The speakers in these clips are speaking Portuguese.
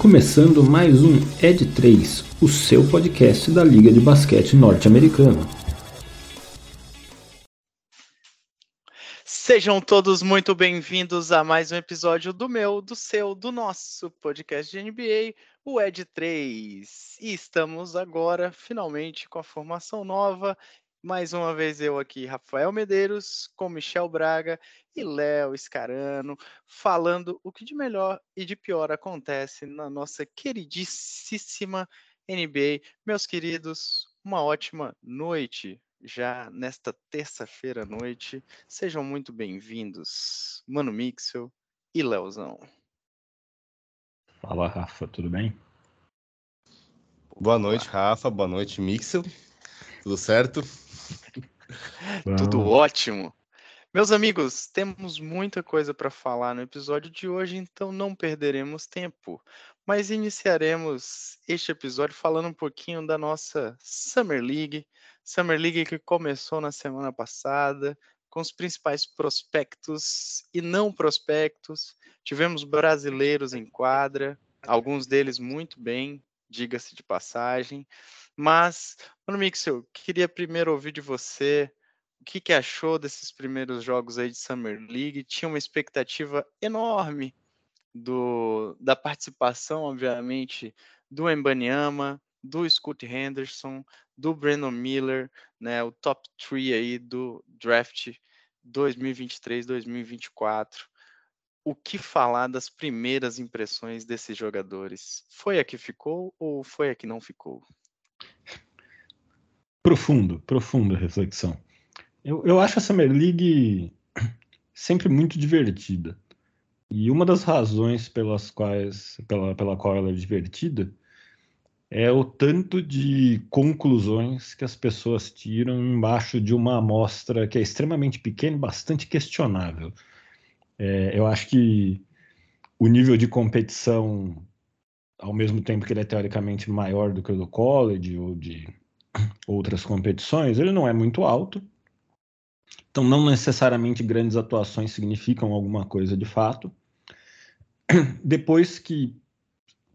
começando mais um Ed 3, o seu podcast da Liga de Basquete Norte-Americana. Sejam todos muito bem-vindos a mais um episódio do meu, do seu, do nosso podcast de NBA, o Ed 3. E estamos agora, finalmente, com a formação nova. Mais uma vez eu aqui, Rafael Medeiros, com Michel Braga e Léo Scarano, falando o que de melhor e de pior acontece na nossa queridíssima NBA. Meus queridos, uma ótima noite já nesta terça-feira à noite. Sejam muito bem-vindos, Mano Mixel e Leozão. Fala, Rafa, tudo bem? Boa noite, Rafa. Boa noite, Mixel. Tudo certo? Tudo ótimo. Meus amigos, temos muita coisa para falar no episódio de hoje, então não perderemos tempo. Mas iniciaremos este episódio falando um pouquinho da nossa Summer League. Summer League que começou na semana passada, com os principais prospectos e não prospectos. Tivemos brasileiros em quadra, alguns deles muito bem, diga-se de passagem. Mas, Mano Mixel, queria primeiro ouvir de você o que, que achou desses primeiros jogos aí de Summer League? Tinha uma expectativa enorme do, da participação, obviamente, do Embanyama, do Scott Henderson, do Brandon Miller, né, o top 3 aí do draft 2023-2024. O que falar das primeiras impressões desses jogadores? Foi a que ficou ou foi a que não ficou? Profundo, profunda reflexão. Eu, eu acho a Summer League sempre muito divertida. E uma das razões pelas quais, pela, pela qual ela é divertida é o tanto de conclusões que as pessoas tiram embaixo de uma amostra que é extremamente pequena e bastante questionável. É, eu acho que o nível de competição, ao mesmo tempo que ele é teoricamente maior do que o do college ou de outras competições, ele não é muito alto. Então, não necessariamente grandes atuações significam alguma coisa de fato. Depois que,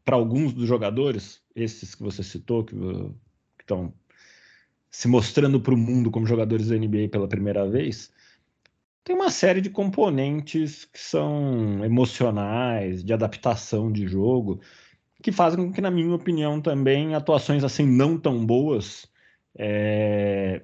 para alguns dos jogadores, esses que você citou, que estão se mostrando para o mundo como jogadores da NBA pela primeira vez, tem uma série de componentes que são emocionais, de adaptação de jogo, que fazem com que, na minha opinião, também atuações assim não tão boas é,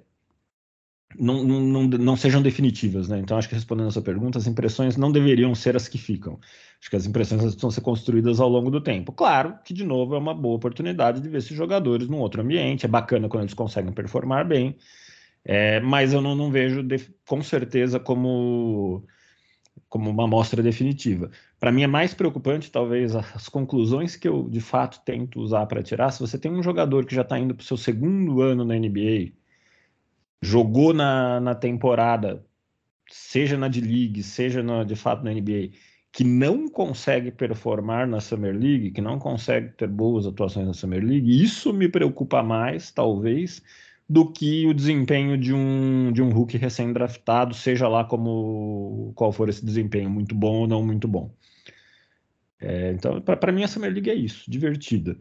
não, não, não, sejam definitivas, né? Então, acho que respondendo a sua pergunta, as impressões não deveriam ser as que ficam. Acho que as impressões precisam ser construídas ao longo do tempo. Claro que, de novo, é uma boa oportunidade de ver esses jogadores num outro ambiente, é bacana quando eles conseguem performar bem, é, mas eu não, não vejo com certeza como, como uma amostra definitiva. Para mim, é mais preocupante, talvez, as conclusões que eu, de fato, tento usar para tirar. Se você tem um jogador que já está indo para o seu segundo ano na NBA, jogou na, na temporada, seja na D-League, seja na, de fato na NBA, que não consegue performar na Summer League, que não consegue ter boas atuações na Summer League, isso me preocupa mais, talvez, do que o desempenho de um, de um rookie recém-draftado, seja lá como qual for esse desempenho, muito bom ou não muito bom. É, então, para mim, a Summer League é isso, divertida.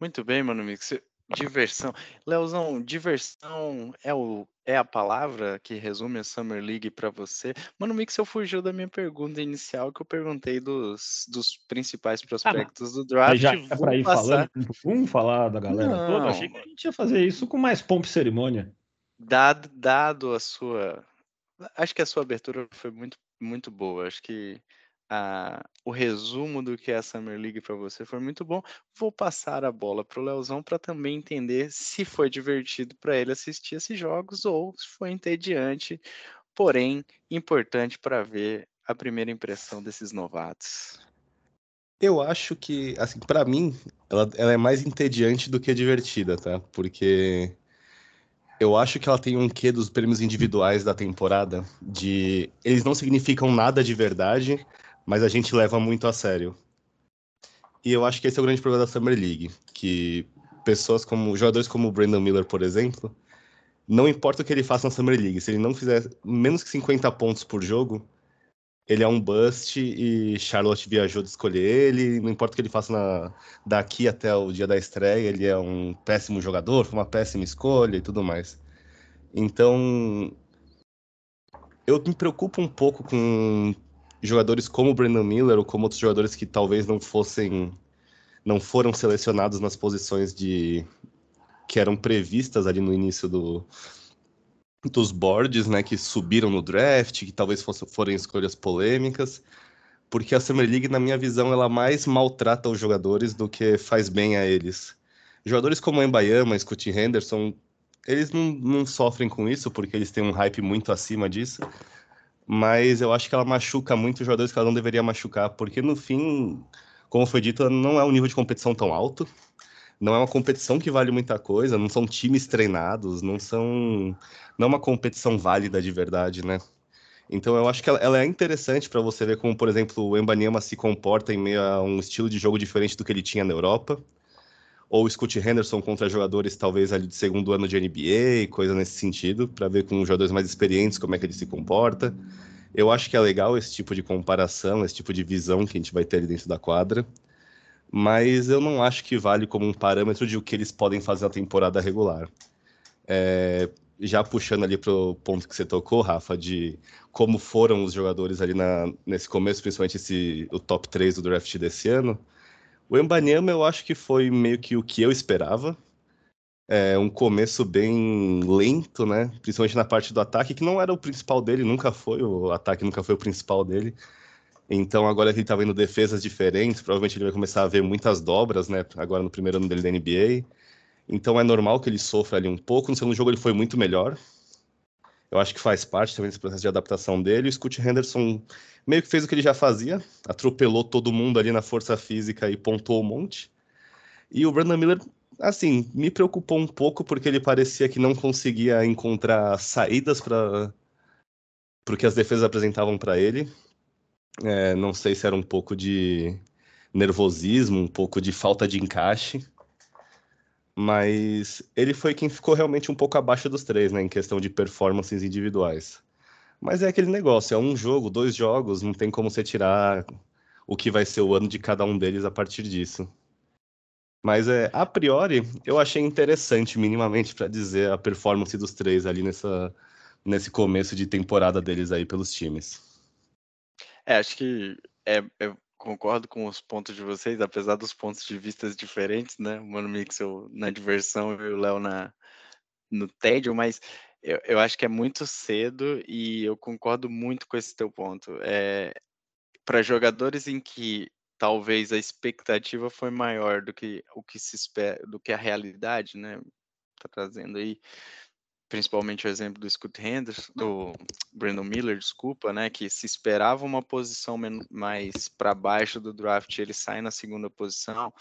Muito bem, mano Mix. Diversão. Leozão, diversão é, o, é a palavra que resume a Summer League para você? Mano, o Mixel fugiu da minha pergunta inicial que eu perguntei dos, dos principais ah, prospectos ah, do draft. Já é para ir passar... falando, vamos falar da galera não, toda? Achei que a gente ia fazer isso com mais pompa e cerimônia. Dado, dado a sua. Acho que a sua abertura foi muito, muito boa. Acho que a, o resumo do que é a Summer League para você foi muito bom. Vou passar a bola para o Leozão para também entender se foi divertido para ele assistir esses jogos ou se foi entediante, porém importante para ver a primeira impressão desses novatos. Eu acho que, assim, para mim, ela, ela é mais entediante do que divertida, tá? Porque eu acho que ela tem um quê dos prêmios individuais da temporada, de eles não significam nada de verdade, mas a gente leva muito a sério. E eu acho que esse é o grande problema da Summer League, que pessoas como jogadores como o Brandon Miller, por exemplo, não importa o que ele faça na Summer League, se ele não fizer menos que 50 pontos por jogo, ele é um bust e Charlotte viajou de escolher ele. Não importa o que ele faça na, daqui até o dia da estreia, ele é um péssimo jogador, foi uma péssima escolha e tudo mais. Então, eu me preocupo um pouco com jogadores como o Brandon Miller ou como outros jogadores que talvez não fossem, não foram selecionados nas posições de que eram previstas ali no início do, dos boards, né, que subiram no draft, que talvez fossem, forem escolhas polêmicas, porque a Summer League, na minha visão, ela mais maltrata os jogadores do que faz bem a eles. Jogadores como Embayama, Scott Henderson, eles não, não sofrem com isso, porque eles têm um hype muito acima disso, mas eu acho que ela machuca muito os jogadores que ela não deveria machucar, porque no fim, como foi dito, não é um nível de competição tão alto, não é uma competição que vale muita coisa, não são times treinados, não são não é uma competição válida de verdade, né? Então eu acho que ela, ela é interessante para você ver como, por exemplo, o Embanyama se comporta em meio a um estilo de jogo diferente do que ele tinha na Europa. Ou Scott Henderson contra jogadores talvez ali de segundo ano de NBA, coisa nesse sentido, para ver com jogadores mais experientes como é que ele se comporta. Eu acho que é legal esse tipo de comparação, esse tipo de visão que a gente vai ter ali dentro da quadra mas eu não acho que vale como um parâmetro de o que eles podem fazer na temporada regular. É, já puxando ali para o ponto que você tocou, Rafa, de como foram os jogadores ali na, nesse começo, principalmente esse, o top 3 do draft desse ano, o Embanyama eu acho que foi meio que o que eu esperava. É um começo bem lento, né? Principalmente na parte do ataque, que não era o principal dele, nunca foi, o ataque nunca foi o principal dele. Então, agora que ele está vendo defesas diferentes, provavelmente ele vai começar a ver muitas dobras, né? Agora no primeiro ano dele da NBA. Então, é normal que ele sofra ali um pouco. No segundo jogo, ele foi muito melhor. Eu acho que faz parte também desse processo de adaptação dele. O Scott Henderson meio que fez o que ele já fazia, atropelou todo mundo ali na força física e pontuou um monte. E o Brandon Miller, assim, me preocupou um pouco porque ele parecia que não conseguia encontrar saídas para o que as defesas apresentavam para ele. É, não sei se era um pouco de nervosismo, um pouco de falta de encaixe, mas ele foi quem ficou realmente um pouco abaixo dos três, né, em questão de performances individuais. Mas é aquele negócio, é um jogo, dois jogos, não tem como você tirar o que vai ser o ano de cada um deles a partir disso. Mas é, a priori, eu achei interessante, minimamente, para dizer a performance dos três ali nessa, nesse começo de temporada deles aí pelos times. É, acho que é, eu concordo com os pontos de vocês, apesar dos pontos de vista diferentes, né? O Mano Mixel na diversão e o Léo na, no tédio, mas eu, eu acho que é muito cedo e eu concordo muito com esse teu ponto. É, para jogadores em que talvez a expectativa foi maior do que o que se espera, do que a realidade, né? Tá trazendo aí principalmente o exemplo do Scott Henderson, do Brandon Miller, desculpa, né, que se esperava uma posição mais para baixo do draft, ele sai na segunda posição,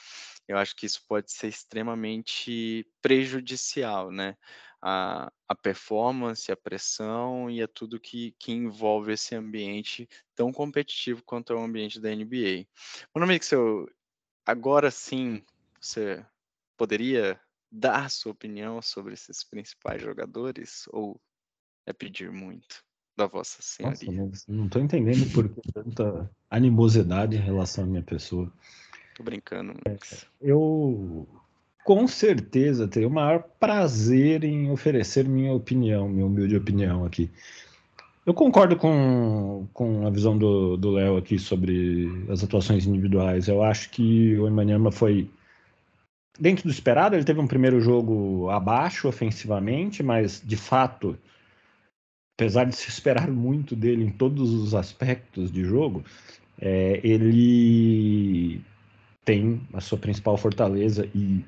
eu acho que isso pode ser extremamente prejudicial, né, a, a performance, a pressão e a tudo que, que envolve esse ambiente tão competitivo quanto é o ambiente da NBA. Mano Mixel, agora sim, você poderia dar sua opinião sobre esses principais jogadores ou é pedir muito da vossa senhoria? Nossa, não estou entendendo por que tanta animosidade em relação à minha pessoa. Tô brincando, Max. Eu com certeza teria o maior prazer em oferecer minha opinião, minha humilde opinião aqui. Eu concordo com, com a visão do Léo aqui sobre as atuações individuais. Eu acho que o Emmanuel foi dentro do esperado, ele teve um primeiro jogo abaixo ofensivamente, mas de fato, apesar de se esperar muito dele em todos os aspectos de jogo, é, ele tem a sua principal fortaleza e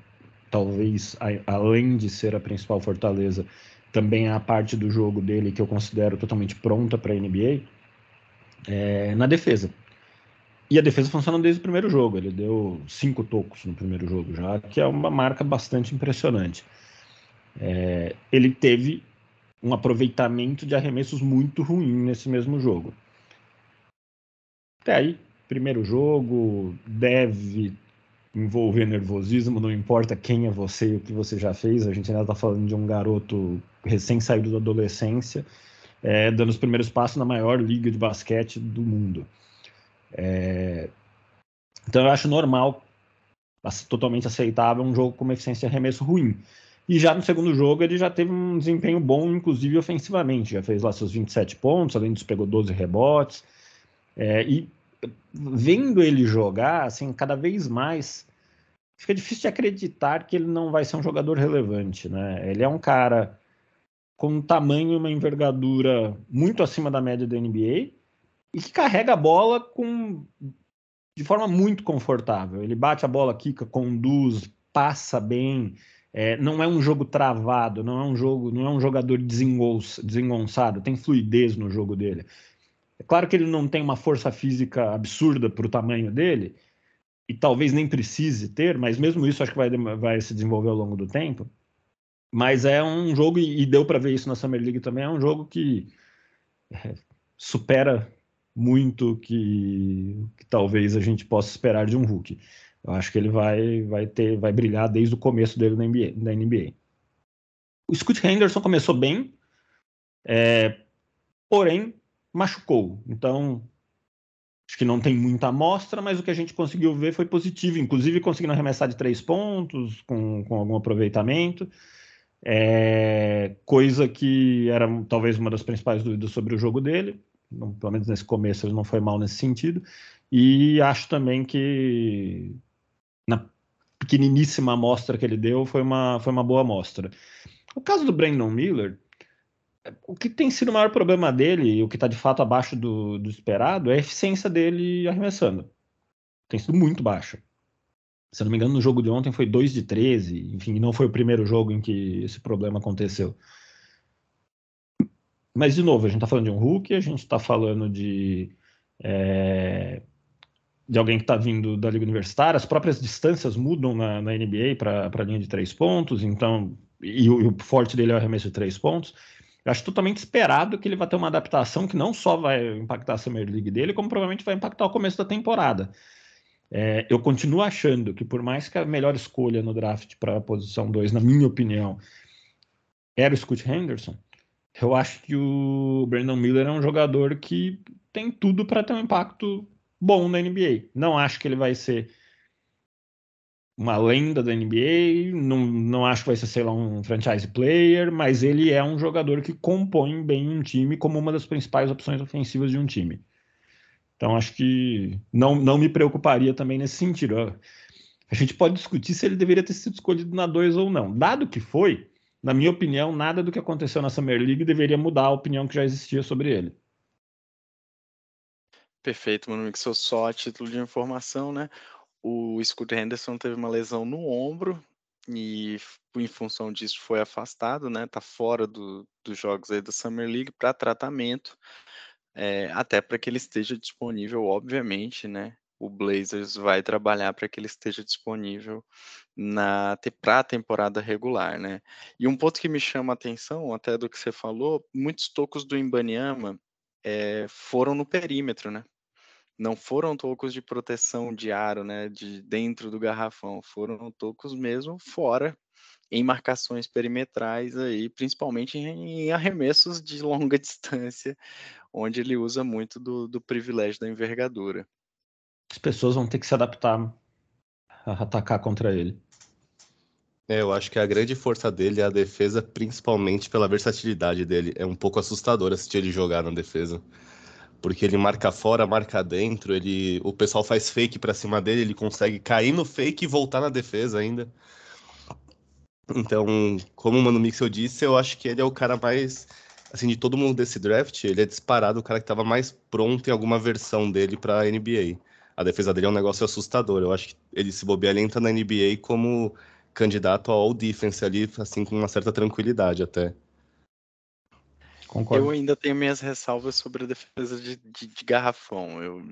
talvez a, além de ser a principal fortaleza, também a parte do jogo dele que eu considero totalmente pronta para a NBA é, na defesa. E a defesa funciona desde o primeiro jogo. Ele deu cinco tocos no primeiro jogo já, que é uma marca bastante impressionante. É, ele teve um aproveitamento de arremessos muito ruim nesse mesmo jogo. Até aí, primeiro jogo deve envolver nervosismo, não importa quem é você e o que você já fez. A gente ainda está falando de um garoto recém saído da adolescência é, dando os primeiros passos na maior liga de basquete do mundo. É, então eu acho normal, totalmente aceitável, um jogo com uma eficiência de arremesso ruim. E já no segundo jogo ele já teve um desempenho bom, inclusive ofensivamente. Já fez lá seus 27 pontos, além disso pegou 12 rebotes. É, e vendo ele jogar, assim, cada vez mais fica difícil de acreditar que ele não vai ser um jogador relevante, né? Ele é um cara com um tamanho e uma envergadura muito acima da média da NBA e que carrega a bola com de forma muito confortável. Ele bate a bola, quica, conduz, passa bem. É, não é um jogo travado, não é um jogo, não é um jogador desengonçado, tem fluidez no jogo dele. É claro que ele não tem uma força física absurda para o tamanho dele, e talvez nem precise ter, mas mesmo isso acho que vai, vai se desenvolver ao longo do tempo. Mas é um jogo, e deu para ver isso na Summer League também, é um jogo que é, supera muito que, que talvez a gente possa esperar de um Hulk. Eu acho que ele vai, vai ter, vai brilhar desde o começo dele na NBA. Na NBA. O Scott Henderson começou bem, é, porém machucou. Então acho que não tem muita amostra, mas o que a gente conseguiu ver foi positivo, inclusive conseguindo arremessar de três pontos, com, com algum aproveitamento. É, coisa que era talvez uma das principais dúvidas sobre o jogo dele. Não, pelo menos nesse começo ele não foi mal nesse sentido. E acho também que na pequeniníssima amostra que ele deu foi uma, foi uma boa amostra. O caso do Brandon Miller, o que tem sido o maior problema dele, e o que está de fato abaixo do, do, esperado, é a eficiência dele arremessando. Tem sido muito baixa. Se não me engano, no jogo de ontem foi 2 de 13, enfim, não foi o primeiro jogo em que esse problema aconteceu. Mas, de novo, a gente está falando de um Hulk, a gente está falando de, é, de alguém que está vindo da Liga Universitária, as próprias distâncias mudam na, na NBA para a linha de três pontos, então, e o, e o forte dele é o arremesso de três pontos. Eu acho totalmente esperado que ele vai ter uma adaptação que não só vai impactar a Summer League dele, como provavelmente vai impactar o começo da temporada. É, eu continuo achando que, por mais que a melhor escolha no draft para a posição 2, na minha opinião, era o Scott Henderson, eu acho que o Brandon Miller é um jogador que tem tudo para ter um impacto bom na NBA. Não acho que ele vai ser uma lenda da NBA, não, não acho que vai ser, sei lá, um franchise player, mas ele é um jogador que compõe bem um time como uma das principais opções ofensivas de um time. Então acho que não, não me preocuparia também nesse sentido. A gente pode discutir se ele deveria ter sido escolhido na 2 ou não. Dado que foi, na minha opinião, nada do que aconteceu na Summer League deveria mudar a opinião que já existia sobre ele. Perfeito, mano. Que só a título de informação, né? O Scott Henderson teve uma lesão no ombro e, em função disso, foi afastado, né? Tá fora do, dos jogos aí da Summer League para tratamento, é, até para que ele esteja disponível, obviamente, né? O Blazers vai trabalhar para que ele esteja disponível na para a temporada regular, né? E um ponto que me chama a atenção, até do que você falou, muitos tocos do Imbaniama é, foram no perímetro, né? não foram tocos de proteção de aro, né, de dentro do garrafão, foram tocos mesmo fora, em marcações perimetrais aí, principalmente em, arremessos de longa distância, onde ele usa muito do, do privilégio da envergadura. As pessoas vão ter que se adaptar a atacar contra ele. É, eu acho que a grande força dele é a defesa, principalmente pela versatilidade dele. É um pouco assustador assistir ele jogar na defesa porque ele marca fora, marca dentro, ele o pessoal faz fake para cima dele, ele consegue cair no fake e voltar na defesa ainda. Então, como o Mano Mixel disse, eu acho que ele é o cara mais assim de todo mundo desse draft, ele é disparado o cara que estava mais pronto em alguma versão dele para NBA. A defesa dele é um negócio assustador. Eu acho que ele se bobear, ele entra na NBA como candidato ao All Defense ali, assim, com uma certa tranquilidade até. Concordo. Eu ainda tenho minhas ressalvas sobre a defesa de, de, de garrafão. Eu,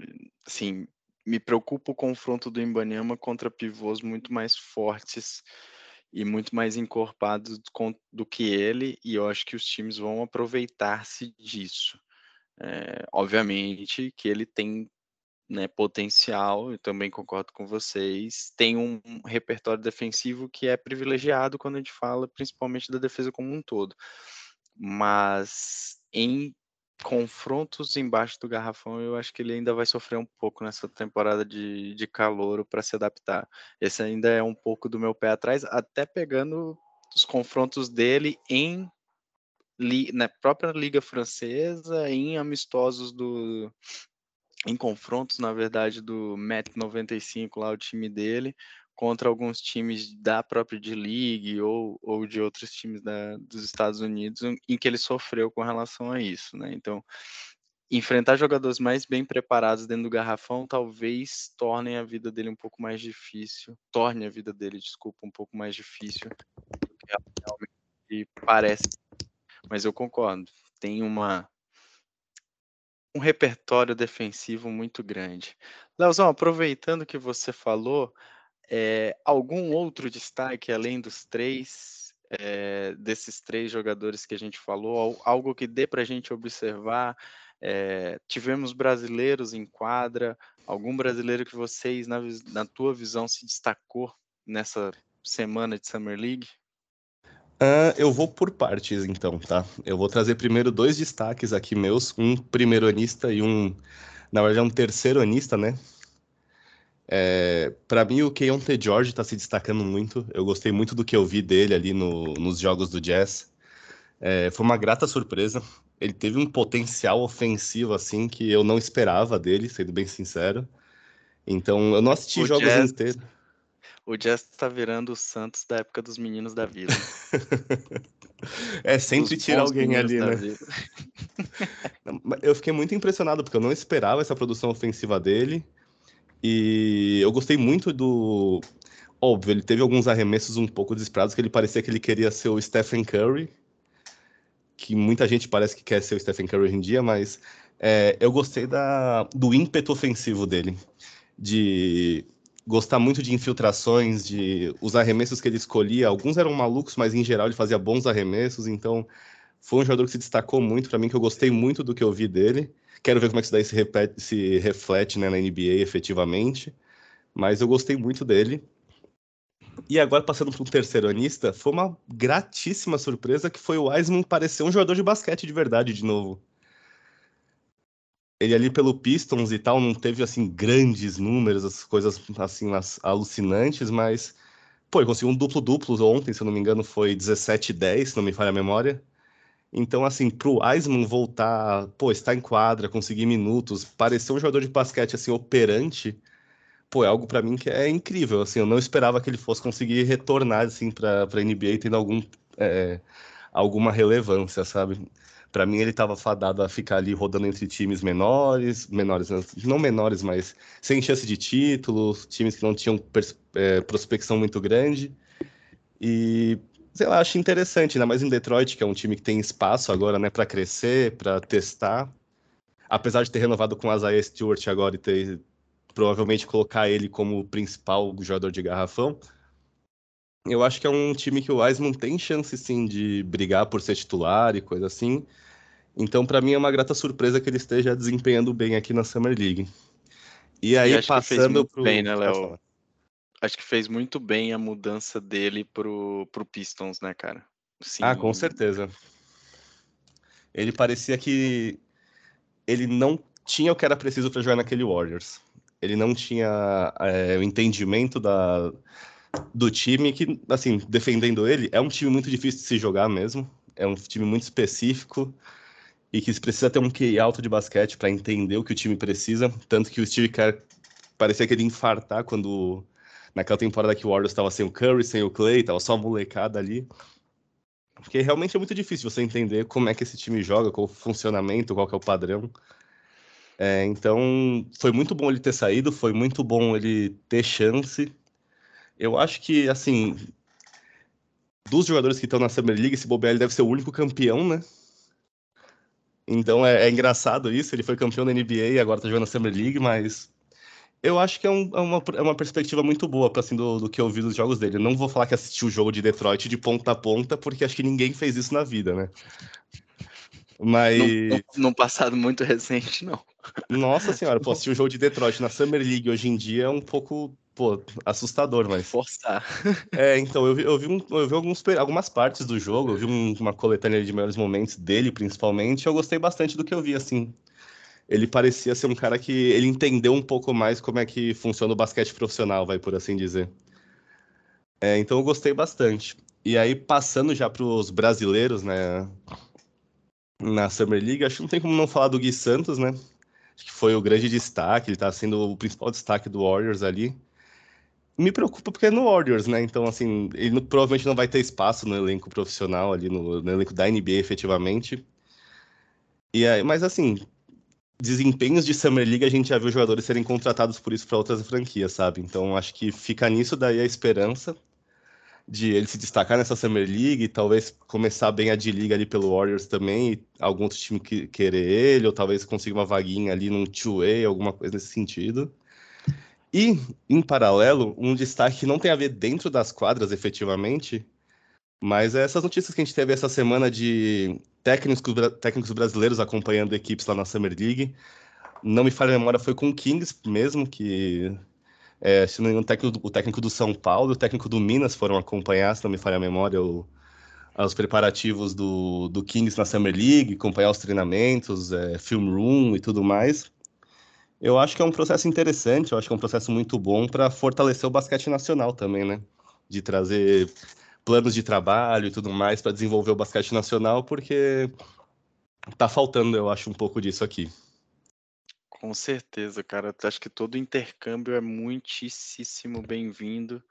assim, me preocupa o confronto do Imbanyama contra pivôs muito mais fortes e muito mais encorpados do que ele, e eu acho que os times vão aproveitar-se disso. É, obviamente que ele tem né, potencial, eu também concordo com vocês, tem um repertório defensivo que é privilegiado quando a gente fala principalmente da defesa como um todo mas em confrontos embaixo do garrafão, eu acho que ele ainda vai sofrer um pouco nessa temporada de, de calor para se adaptar. Esse ainda é um pouco do meu pé atrás, até pegando os confrontos dele em na própria liga francesa, em amistosos do em confrontos, na verdade, do MET 95 lá o time dele, contra alguns times da própria D-League ou, ou de outros times da, dos Estados Unidos em que ele sofreu com relação a isso, né? Então, enfrentar jogadores mais bem preparados dentro do garrafão talvez torne a vida dele um pouco mais difícil, torne a vida dele, desculpa, um pouco mais difícil do que realmente parece. Mas eu concordo, tem uma um repertório defensivo muito grande. Leozão, aproveitando que você falou, é, algum outro destaque além dos três, é, desses três jogadores que a gente falou, algo que dê para a gente observar? É, tivemos brasileiros em quadra, algum brasileiro que vocês, na, na tua visão, se destacou nessa semana de Summer League? Uh, eu vou por partes, então, tá? Eu vou trazer primeiro dois destaques aqui meus, um primeiro anista e um, na verdade, um terceiro anista, né? É, para mim, o Keontae George está se destacando muito. Eu gostei muito do que eu vi dele ali no, nos jogos do Jazz. É, foi uma grata surpresa. Ele teve um potencial ofensivo assim que eu não esperava dele, sendo bem sincero. Então, eu não assisti o jogos jazz, inteiros. O Jazz está virando o Santos da época dos meninos da vida. é sempre tirar alguém ali, né? eu fiquei muito impressionado porque eu não esperava essa produção ofensiva dele. E eu gostei muito do. Óbvio, ele teve alguns arremessos um pouco desesperados, que ele parecia que ele queria ser o Stephen Curry, que muita gente parece que quer ser o Stephen Curry hoje em dia, mas é, eu gostei da, do ímpeto ofensivo dele, de gostar muito de infiltrações, de os arremessos que ele escolhia, alguns eram malucos, mas em geral ele fazia bons arremessos, então foi um jogador que se destacou muito para mim, que eu gostei muito do que eu vi dele. Quero ver como é que isso daí se, repete, se reflete né, na NBA efetivamente. Mas eu gostei muito dele. E agora, passando para um terceiro anista, foi uma gratíssima surpresa que foi o Wiseman parecer um jogador de basquete de verdade de novo. Ele ali pelo Pistons e tal não teve assim grandes números, as coisas assim alucinantes, mas pô, ele conseguiu um duplo-duplo ontem, se eu não me engano, foi 17-10, se não me falha a memória. Então, assim, pro Eisman voltar, pô, estar em quadra, conseguir minutos, parecer um jogador de basquete, assim, operante, pô, é algo para mim que é incrível, assim, eu não esperava que ele fosse conseguir retornar, assim, pra, pra NBA tendo algum, é, alguma relevância, sabe? Para mim, ele estava fadado a ficar ali rodando entre times menores, menores, não menores, mas sem chance de título, times que não tinham é, prospecção muito grande. E sei lá, acho interessante, ainda mais em Detroit, que é um time que tem espaço agora, né, para crescer, para testar. Apesar de ter renovado com o Isaiah Stewart agora e ter provavelmente colocar ele como principal jogador de garrafão, eu acho que é um time que o Wiseman tem chance sim de brigar por ser titular e coisa assim. Então, para mim é uma grata surpresa que ele esteja desempenhando bem aqui na Summer League. E aí, e passando pro. Bem, né, Léo? acho que fez muito bem a mudança dele pro, pro Pistons, né, cara? Sim. Ah, com certeza. Ele parecia que ele não tinha o que era preciso para jogar naquele Warriors. Ele não tinha é, o entendimento da, do time que, assim, defendendo ele, é um time muito difícil de se jogar mesmo. É um time muito específico e que precisa ter um QI alto de basquete para entender o que o time precisa. Tanto que o Steve Kerr parecia que ele infartar quando naquela temporada que o Warriors estava sem o Curry, sem o Clay, tava só a molecada ali. Porque realmente é muito difícil você entender como é que esse time joga, qual o funcionamento, qual é o padrão. É, então, foi muito bom ele ter saído, foi muito bom ele ter chance. Eu acho que, assim, dos jogadores que estão na Summer League, esse Bobel deve ser o único campeão, né? Então é, é, engraçado isso, ele foi campeão da NBA e agora tá jogando na Summer League, mas eu acho que é, um, é, uma, é uma perspectiva muito boa assim, do, do que eu vi dos jogos dele. Eu não vou falar que assisti o jogo de Detroit de ponta a ponta, porque acho que ninguém fez isso na vida, né? Mas. Num, passado muito recente, não. Nossa senhora, pô, assistir o jogo de Detroit na Summer League hoje em dia é um pouco pô, assustador, mas. Forçar. É, então, eu vi, eu vi, um, eu vi alguns, algumas partes do jogo, eu vi um, uma coletânea de melhores momentos dele, principalmente, e eu gostei bastante do que eu vi, assim. Ele parecia ser um cara que ele entendeu um pouco mais como é que funciona o basquete profissional, vai por assim dizer. É, então eu gostei bastante. E aí, passando já para os brasileiros, né? Na Summer League, acho que não tem como não falar do Gui Santos, né? Acho que foi o grande destaque, ele está sendo o principal destaque do Warriors ali. Me preocupa porque é no Warriors, né? Então, assim, ele provavelmente não vai ter espaço no elenco profissional ali, no, no elenco da NBA, efetivamente. E aí, mas, assim, desempenhos de Summer League a gente já viu jogadores serem contratados por isso para outras franquias, sabe? Então, acho que fica nisso daí a esperança de ele se destacar nessa Summer League, talvez começar bem a D-League ali pelo Warriors também, e algum outro time que, querer ele, ou talvez consiga uma vaguinha ali num two-way, alguma coisa nesse sentido. E, em paralelo, um destaque que não tem a ver dentro das quadras, efetivamente, mas é essas notícias que a gente teve essa semana de técnicos, técnicos brasileiros acompanhando equipes lá na Summer League. Não me falha a memória, foi com o Kings mesmo, que é, se não me engano, o técnico, o técnico do São Paulo e o técnico do Minas foram acompanhar, se não me falha a memória, o, os preparativos do, do Kings na Summer League, acompanhar os treinamentos, é, film room e tudo mais. Eu acho que é um processo interessante, eu acho que é um processo muito bom para fortalecer o basquete nacional também, né? De trazer planos de trabalho e tudo mais para desenvolver o basquete nacional, porque tá faltando, eu acho, um pouco disso aqui. Com certeza, cara. Acho que todo intercâmbio é muitíssimo bem-vindo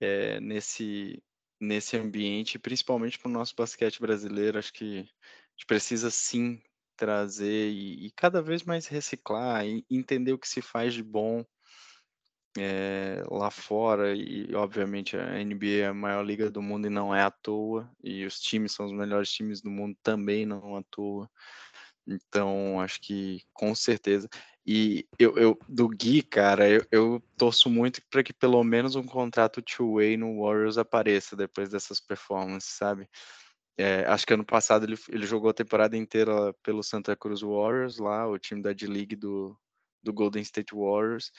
é, nesse, nesse ambiente, principalmente para o nosso basquete brasileiro. Acho que a gente precisa sim trazer e, e cada vez mais reciclar, entender o que se faz de bom é, lá fora. E, obviamente, a NBA é a maior liga do mundo e não é à toa, e os times são os melhores times do mundo também não à toa. Então, acho que com certeza. E eu, eu do Gui, cara, eu, eu torço muito para que pelo menos um contrato two-way no Warriors apareça depois dessas performances, sabe? É, acho que ano passado ele, ele jogou a temporada inteira pelo Santa Cruz Warriors, lá, o time da D-League do, do Golden State Warriors.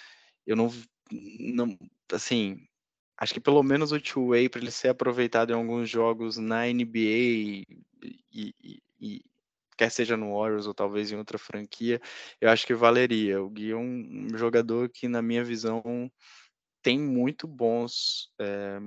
Eu não, não assim, acho que pelo menos o two-way para ele ser aproveitado em alguns jogos na NBA e, e, e, quer seja no Warriors ou talvez em outra franquia, eu acho que valeria. O Gui é um, jogador que, na minha visão, tem muito bons é,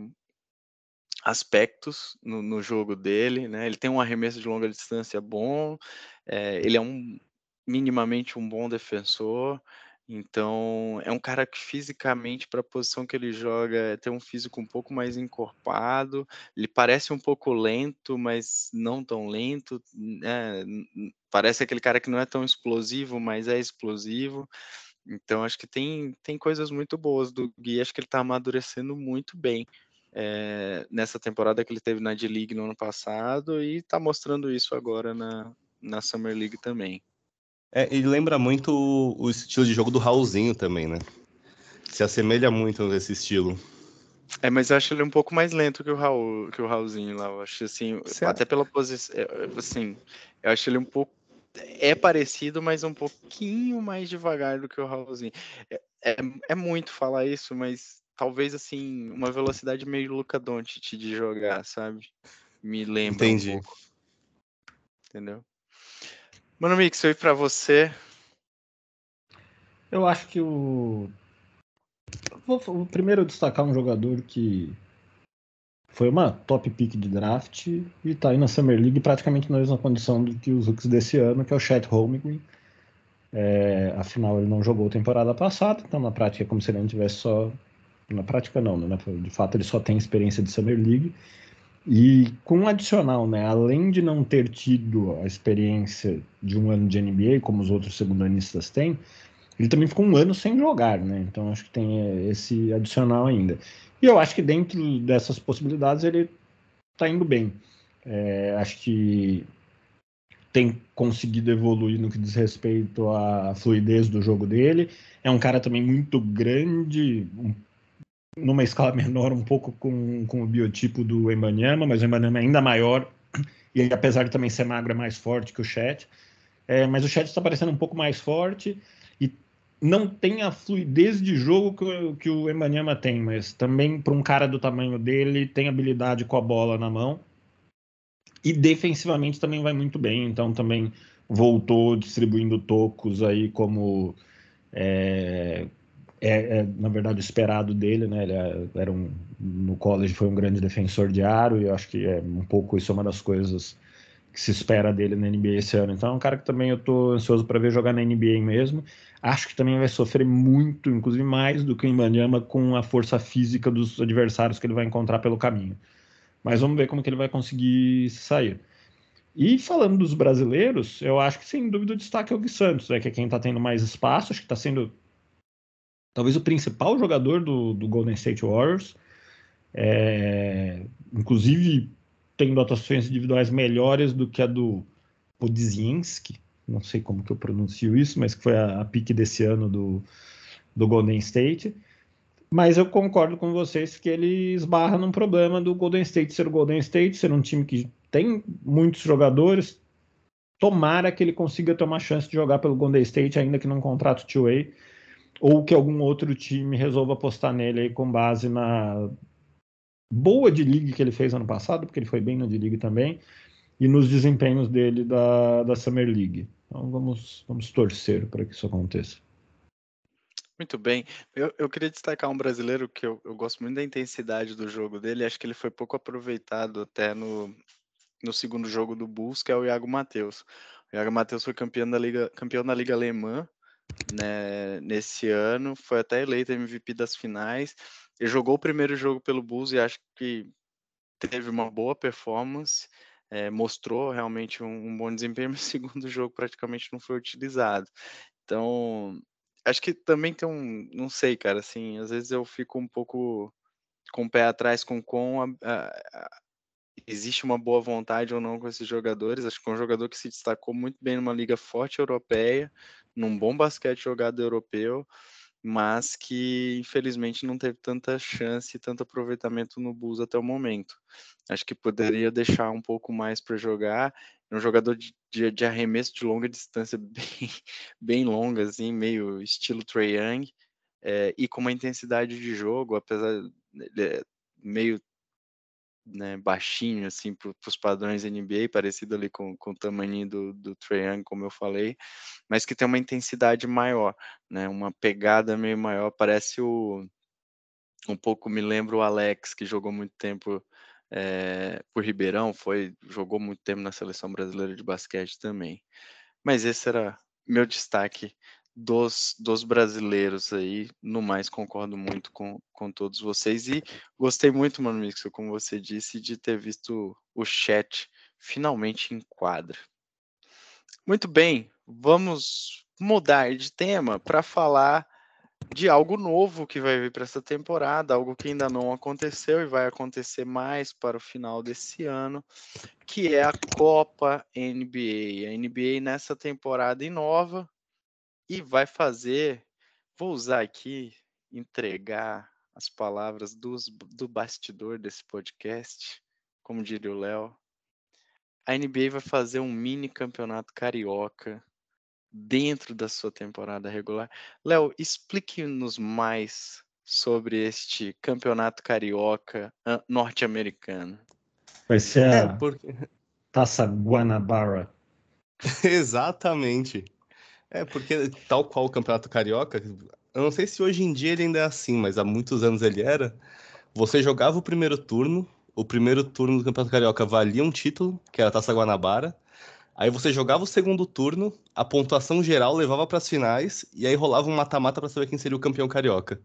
aspectos no, no, jogo dele, né? Ele tem um arremesso de longa distância bom, é, ele é um minimamente um bom defensor, então, é um cara que fisicamente, para a posição que ele joga, tem um físico um pouco mais encorpado. Ele parece um pouco lento, mas não tão lento. Né? Parece aquele cara que não é tão explosivo, mas é explosivo. Então, acho que tem, tem coisas muito boas do Gui. Acho que ele está amadurecendo muito bem é, nessa temporada que ele teve na D-League no ano passado e está mostrando isso agora na, na Summer League também. É, ele lembra muito o, o estilo de jogo do Raulzinho também, né? Se assemelha muito nesse estilo. É, mas eu acho ele um pouco mais lento que o Raul, que o Raulzinho lá. Eu acho assim, certo. até pela posição, é, assim, eu acho ele um pouco é parecido, mas um pouquinho mais devagar do que o Raulzinho. É, é, é muito falar isso, mas talvez assim, uma velocidade meio Luca Doncic de jogar, sabe? Me lembra Entendi. um pouco. Entendeu? Mano Mix, foi para você. Eu acho que o. Vou, primeiro destacar um jogador que foi uma top pick de draft e tá aí na Summer League praticamente na mesma condição do que os Hooks desse ano, que é o Chet Holmgren. É, afinal, ele não jogou temporada passada, então na prática é como se ele não tivesse só. Na prática, não, né? De fato, ele só tem experiência de Summer League. E com um adicional, né? Além de não ter tido a experiência de um ano de NBA, como os outros segundanistas têm, ele também ficou um ano sem jogar, né? Então acho que tem eh, esse adicional ainda. E eu acho que dentro dessas possibilidades ele está indo bem. É, acho que tem conseguido evoluir no que diz respeito à fluidez do jogo dele. É um cara também muito grande, um numa escala menor, um pouco com, com o biotipo do Embanyama, mas o Embanyama é ainda maior, e apesar de também ser magro, é mais forte que o Chet. É, mas o Chet está parecendo um pouco mais forte, e não tem a fluidez de jogo que, que o Embanyama tem, mas também para um cara do tamanho dele tem habilidade com a bola na mão e defensivamente também vai muito bem, então também voltou distribuindo tocos aí como é, é, é, na verdade esperado dele, né? Ele é, era um no college foi um grande defensor de aro e eu acho que é um pouco isso é uma das coisas que se espera dele na NBA esse ano. Então é um cara que também eu estou ansioso para ver jogar na NBA mesmo. Acho que também vai sofrer muito, inclusive mais do que o Imbanyama com a força física dos adversários que ele vai encontrar pelo caminho. Mas vamos ver como que ele vai conseguir sair. E falando dos brasileiros, eu acho que sem dúvida o destaque é o Gui Santos, né, que é quem está tendo mais espaço, acho que está sendo talvez o principal jogador do, do Golden State Warriors, é, inclusive tendo atuações individuais melhores do que a do Podziemski, não sei como que eu pronuncio isso, mas que foi a, a pique desse ano do, do Golden State. Mas eu concordo com vocês que ele esbarra num problema do Golden State ser o Golden State, ser um time que tem muitos jogadores. Tomara que ele consiga ter uma chance de jogar pelo Golden State, ainda que num contrato two-way, ou que algum outro time resolva apostar nele aí com base na boa de liga que ele fez ano passado, porque ele foi bem na de liga também, e nos desempenhos dele da, da Summer League. Então vamos, vamos torcer para que isso aconteça. Muito bem. Eu, eu queria destacar um brasileiro que eu, eu gosto muito da intensidade do jogo dele. Acho que ele foi pouco aproveitado até no, no segundo jogo do Bulls, que é o Iago Matheus. O Iago Matheus foi campeão da Liga, campeão da Liga Alemã né, nesse ano, foi até eleito MVP das finais. Ele jogou o primeiro jogo pelo Bulls e acho que teve uma boa performance é, mostrou realmente um, um, bom desempenho, mas o segundo jogo praticamente não foi utilizado. Então, acho que também tem um, não sei, cara, assim, às vezes eu fico um pouco com o pé atrás com com a, existe uma boa vontade ou não com esses jogadores. Acho que é um jogador que se destacou muito bem numa liga forte europeia, num bom basquete jogado europeu, mas que infelizmente não teve tanta chance e tanto aproveitamento no Bulls até o momento. Acho que poderia deixar um pouco mais para jogar. É um jogador de, de, de, arremesso de longa distância bem, bem longa, assim, meio estilo Trae Young, é, e com uma intensidade de jogo, apesar de é meio né, baixinho assim para os padrões NBA, parecido ali com, com o tamanho do, do Trae Young, como eu falei, mas que tem uma intensidade maior, né, uma pegada meio maior, parece o um pouco me lembra o Alex que jogou muito tempo é, por Ribeirão, foi jogou muito tempo na seleção brasileira de basquete também. Mas esse era meu destaque dos, dos brasileiros aí. No mais, concordo muito com, com todos vocês. E gostei muito, Mano Mixo, como você disse, de ter visto o chat finalmente em quadra. Muito bem, vamos mudar de tema para falar de algo novo que vai vir para essa temporada, algo que ainda não aconteceu e vai acontecer mais para o final desse ano, que é a Copa NBA. A NBA nessa temporada inova e vai fazer, vou usar aqui, entregar as palavras dos, do bastidor desse podcast, como diria o Léo. A NBA vai fazer um mini campeonato carioca dentro da sua temporada regular. Léo, explique-nos mais sobre este campeonato carioca norte-americano. Vai ser a é, porque... Taça Guanabara. Exatamente. É, porque tal qual o Campeonato Carioca, eu não sei se hoje em dia ele ainda é assim, mas há muitos anos ele era. Você jogava o primeiro turno, o primeiro turno do Campeonato Carioca valia um título, que era a Taça Guanabara. Aí você jogava o segundo turno, a pontuação geral levava para as finais, e aí rolava um mata-mata para saber quem seria o campeão carioca.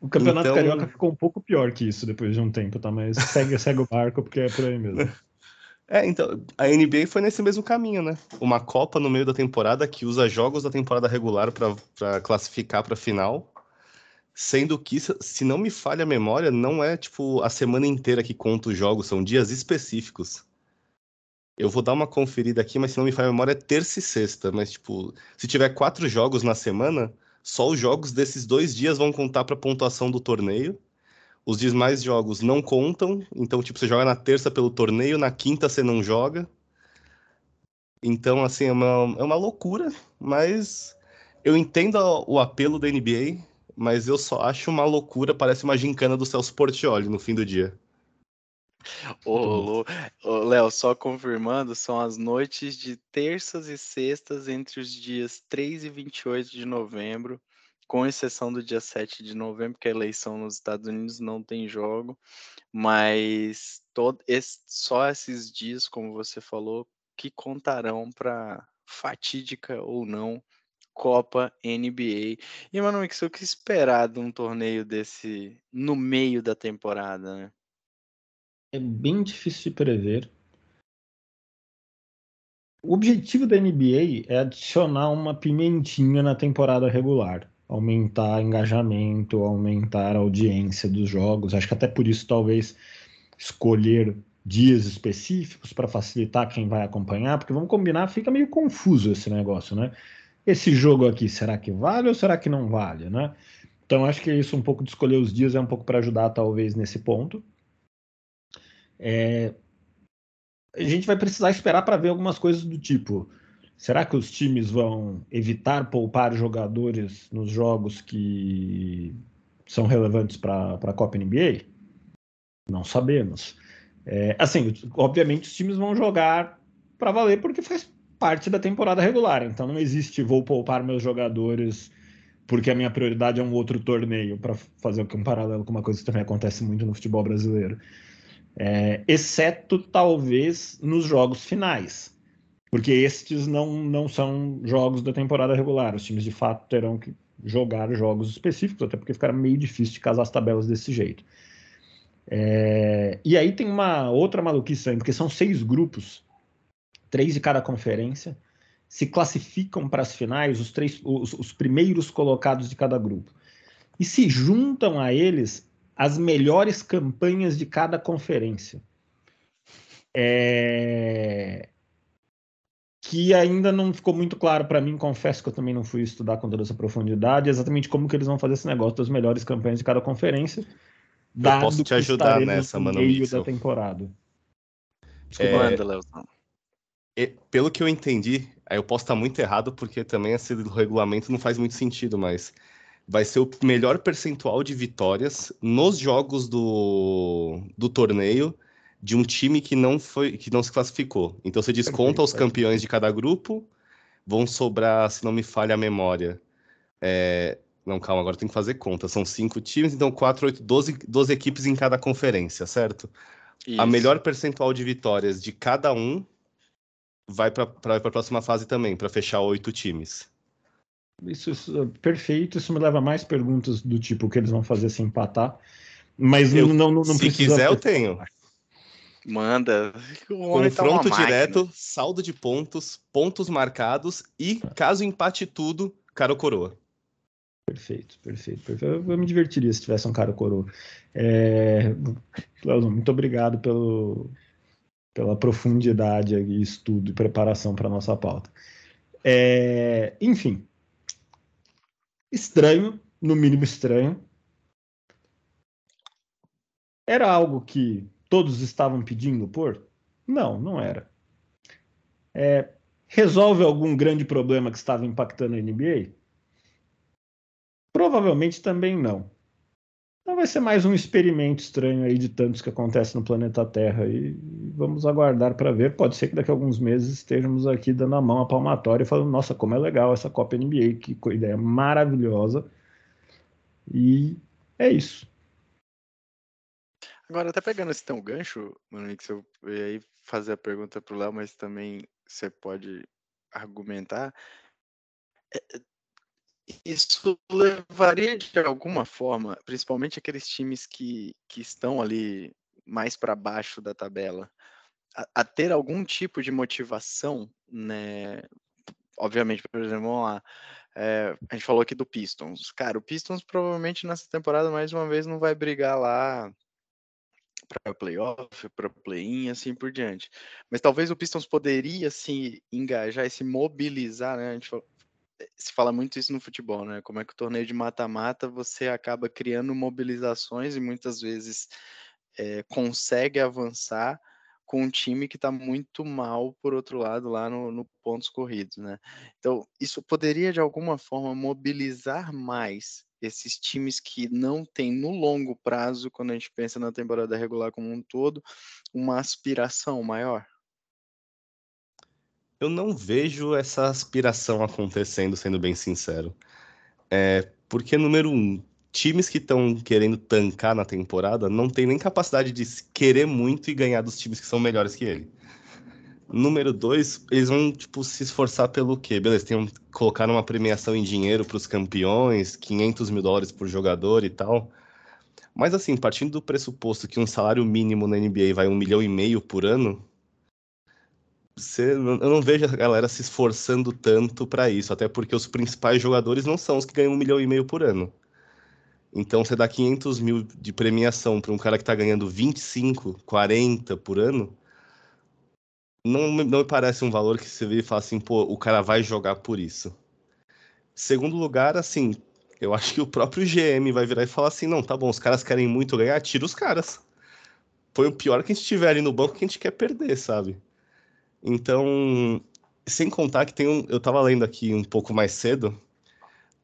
O campeonato então... carioca ficou um pouco pior que isso depois de um tempo, tá? Mas segue, segue o barco, porque é por aí mesmo. É, então, a NBA foi nesse mesmo caminho, né? Uma Copa no meio da temporada que usa jogos da temporada regular para classificar para final. Sendo que, se não me falha a memória, não é tipo a semana inteira que conta os jogos, são dias específicos. Eu vou dar uma conferida aqui, mas se não me falha a memória, é terça e sexta. Mas, tipo, se tiver quatro jogos na semana, só os jogos desses dois dias vão contar para a pontuação do torneio. Os demais jogos não contam, então, tipo, você joga na terça pelo torneio, na quinta você não joga. Então, assim, é uma, é uma loucura, mas eu entendo o apelo da NBA, mas eu só acho uma loucura, parece uma gincana do Celso Portioli no fim do dia. Ô, Léo, só confirmando, são as noites de terças e sextas entre os dias 3 e 28 de novembro, com exceção do dia 7 de novembro, que a eleição nos Estados Unidos não tem jogo, mas todo esse, só esses dias, como você falou, que contarão para fatídica ou não Copa NBA. E, mano, o que esperar de um torneio desse no meio da temporada, né? É bem difícil de prever. O objetivo da NBA é adicionar uma pimentinha na temporada regular, aumentar engajamento, aumentar a audiência dos jogos. Acho que até por isso talvez escolher dias específicos para facilitar quem vai acompanhar, porque vamos combinar, fica meio confuso esse negócio, né? Esse jogo aqui, será que vale ou será que não vale, né? Então acho que isso um pouco de escolher os dias é um pouco para ajudar talvez nesse ponto. É... A gente vai precisar esperar para ver algumas coisas do tipo: será que os times vão evitar poupar jogadores nos jogos que são relevantes para a Copa NBA? Não sabemos. É, assim, obviamente os times vão jogar para valer porque faz parte da temporada regular. Então não existe vou poupar meus jogadores porque a minha prioridade é um outro torneio para fazer um paralelo com uma coisa que também acontece muito no futebol brasileiro. É, exceto talvez nos jogos finais, porque estes não, não são jogos da temporada regular. Os times de fato terão que jogar jogos específicos, até porque ficará meio difícil de casar as tabelas desse jeito. É, e aí tem uma outra maluquice também, porque são seis grupos, três de cada conferência, se classificam para as finais os, três, os, os primeiros colocados de cada grupo. E se juntam a eles as melhores campanhas de cada conferência. É... Que ainda não ficou muito claro para mim, confesso que eu também não fui estudar com toda essa profundidade, exatamente como que eles vão fazer esse negócio das melhores campanhas de cada conferência. Eu posso te ajudar nessa, mano. No meio da temporada. Desculpa, é... Léo. Pelo que eu entendi, aí eu posso estar muito errado, porque também esse regulamento não faz muito sentido, mas vai ser o melhor percentual de vitórias nos jogos do, do torneio de um time que não foi que não se classificou. Então você desconta os campeões de cada grupo, vão sobrar, se não me falha a memória. É... Não, calma, agora tem que fazer conta. São cinco times, então quatro, oito, doze, doze equipes em cada conferência, certo? Isso. A melhor percentual de vitórias de cada um vai para a próxima fase também, para fechar oito times. Isso, isso, perfeito. Isso me leva a mais perguntas do tipo o que eles vão fazer se empatar. Mas eu, não, não, não Se quiser, eu tenho. Manda. Confronto tá direto, saldo de pontos, pontos marcados e, caso empate tudo, cara ou coroa. Perfeito, perfeito, perfeito. Eu me divertiria se tivesse um cara ou coroa. É... muito obrigado pelo, pela profundidade e estudo e preparação para nossa pauta. É... Enfim, estranho, no mínimo estranho. Era algo que todos estavam pedindo por? Não, não era. É, resolve algum grande problema que estava impactando a NBA? Provavelmente também não. Então vai ser mais um experimento estranho aí de tantos que acontecem no planeta Terra e vamos aguardar para ver. Pode ser que daqui a alguns meses estejamos aqui dando a mão à palmatória e falando, nossa, como é legal essa Copa NBA, que ideia maravilhosa. E é isso. Agora, até pegando esse teu gancho, Monique, eu ia aí fazer a pergunta para o Léo, mas também você pode argumentar. É, isso levaria de alguma forma, principalmente aqueles times que, que estão ali mais para baixo da tabela, a, a, ter algum tipo de motivação, né? Obviamente, por exemplo, vamos lá. É, a gente falou aqui do Pistons. Cara, o Pistons provavelmente nessa temporada mais uma vez não vai brigar lá para playoff, para play-in, assim por diante. Mas talvez o Pistons poderia se engajar e se mobilizar, né? A gente falou, se fala muito isso no futebol, né? Como é que o torneio de mata-mata você acaba criando mobilizações e muitas vezes é, consegue avançar com um time que está muito mal, por outro lado, lá no, no, pontos corridos, né? Então, isso poderia, de alguma forma, mobilizar mais esses times que não têm, no longo prazo, quando a gente pensa na temporada regular como um todo, uma aspiração maior? Eu não vejo essa aspiração acontecendo, sendo bem sincero. É, porque, número um, times que estão querendo tancar na temporada não tem nem capacidade de querer muito e ganhar dos times que são melhores que ele. Número dois, eles vão tipo se esforçar pelo quê? Beleza, tem um, colocar uma premiação em dinheiro para os campeões, 500 mil dólares por jogador e tal. Mas assim, partindo do pressuposto que um salário mínimo na NBA vai um milhão e meio por ano, você, eu não vejo a galera se esforçando tanto para isso, até porque os principais jogadores não são os que ganham um milhão e meio por ano. Então, você dá 500 mil de premiação para um cara que está ganhando 25, 40 por ano, não, não me parece um valor que você vê e fala assim, pô, o cara vai jogar por isso. Segundo lugar, assim, eu acho que o próprio GM vai virar e falar assim, não, tá bom, os caras querem muito ganhar, tira os caras. Foi o pior que a gente tiver ali no banco que a gente quer perder, sabe? Então, sem contar que tem um. Eu tava lendo aqui um pouco mais cedo,